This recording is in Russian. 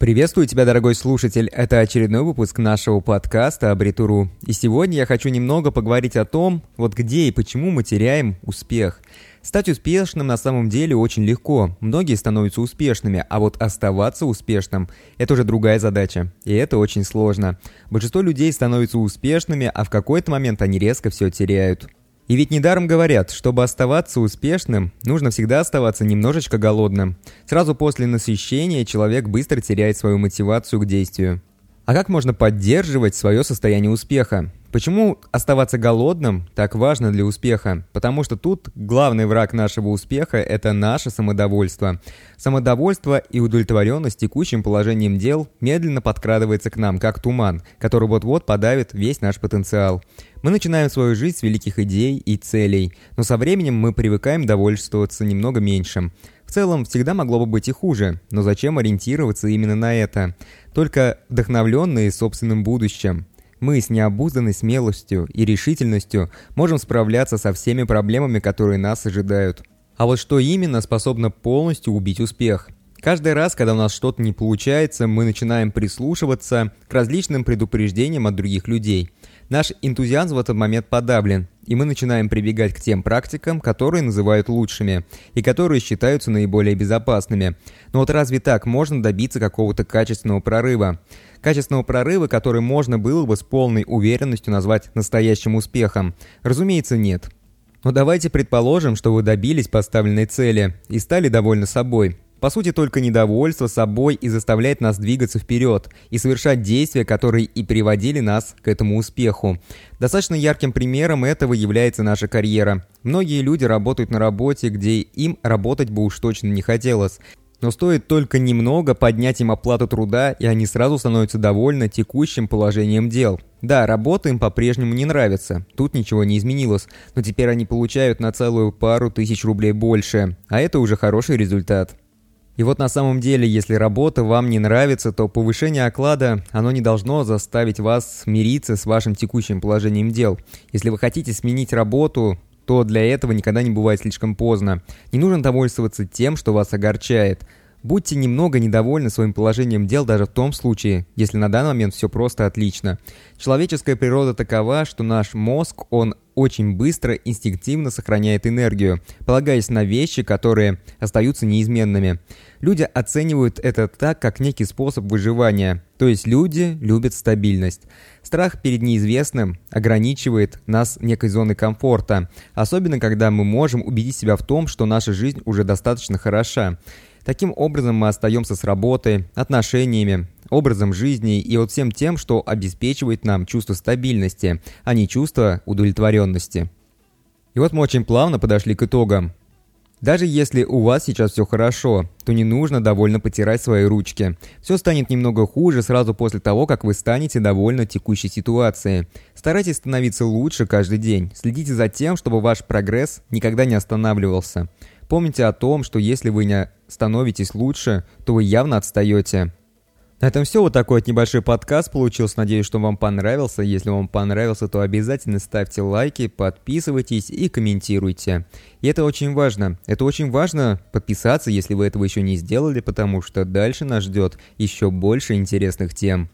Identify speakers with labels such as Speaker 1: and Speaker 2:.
Speaker 1: Приветствую тебя, дорогой слушатель. Это очередной выпуск нашего подкаста Абритуру. И сегодня я хочу немного поговорить о том, вот где и почему мы теряем успех. Стать успешным на самом деле очень легко. Многие становятся успешными, а вот оставаться успешным – это уже другая задача. И это очень сложно. Большинство людей становятся успешными, а в какой-то момент они резко все теряют. И ведь недаром говорят, чтобы оставаться успешным, нужно всегда оставаться немножечко голодным. Сразу после насыщения человек быстро теряет свою мотивацию к действию. А как можно поддерживать свое состояние успеха? Почему оставаться голодным так важно для успеха? Потому что тут главный враг нашего успеха – это наше самодовольство. Самодовольство и удовлетворенность текущим положением дел медленно подкрадывается к нам, как туман, который вот-вот подавит весь наш потенциал. Мы начинаем свою жизнь с великих идей и целей, но со временем мы привыкаем довольствоваться немного меньшим. В целом, всегда могло бы быть и хуже, но зачем ориентироваться именно на это? Только вдохновленные собственным будущим. Мы с необузданной смелостью и решительностью можем справляться со всеми проблемами, которые нас ожидают. А вот что именно способно полностью убить успех? Каждый раз, когда у нас что-то не получается, мы начинаем прислушиваться к различным предупреждениям от других людей. Наш энтузиазм в этот момент подавлен, и мы начинаем прибегать к тем практикам, которые называют лучшими, и которые считаются наиболее безопасными. Но вот разве так можно добиться какого-то качественного прорыва? Качественного прорыва, который можно было бы с полной уверенностью назвать настоящим успехом? Разумеется, нет. Но давайте предположим, что вы добились поставленной цели и стали довольны собой. По сути, только недовольство собой и заставляет нас двигаться вперед и совершать действия, которые и приводили нас к этому успеху. Достаточно ярким примером этого является наша карьера. Многие люди работают на работе, где им работать бы уж точно не хотелось. Но стоит только немного поднять им оплату труда, и они сразу становятся довольны текущим положением дел. Да, работа им по-прежнему не нравится, тут ничего не изменилось, но теперь они получают на целую пару тысяч рублей больше, а это уже хороший результат. И вот на самом деле, если работа вам не нравится, то повышение оклада, оно не должно заставить вас смириться с вашим текущим положением дел. Если вы хотите сменить работу, то для этого никогда не бывает слишком поздно. Не нужно довольствоваться тем, что вас огорчает. Будьте немного недовольны своим положением дел даже в том случае, если на данный момент все просто отлично. Человеческая природа такова, что наш мозг, он очень быстро, инстинктивно сохраняет энергию, полагаясь на вещи, которые остаются неизменными. Люди оценивают это так, как некий способ выживания, то есть люди любят стабильность. Страх перед неизвестным ограничивает нас некой зоной комфорта, особенно когда мы можем убедить себя в том, что наша жизнь уже достаточно хороша. Таким образом мы остаемся с работой, отношениями, образом жизни и вот всем тем, что обеспечивает нам чувство стабильности, а не чувство удовлетворенности. И вот мы очень плавно подошли к итогам. Даже если у вас сейчас все хорошо, то не нужно довольно потирать свои ручки. Все станет немного хуже сразу после того, как вы станете довольны текущей ситуацией. Старайтесь становиться лучше каждый день. Следите за тем, чтобы ваш прогресс никогда не останавливался. Помните о том, что если вы не становитесь лучше, то вы явно отстаете. На этом все. Вот такой вот небольшой подкаст получился. Надеюсь, что вам понравился. Если вам понравился, то обязательно ставьте лайки, подписывайтесь и комментируйте. И это очень важно. Это очень важно подписаться, если вы этого еще не сделали, потому что дальше нас ждет еще больше интересных тем.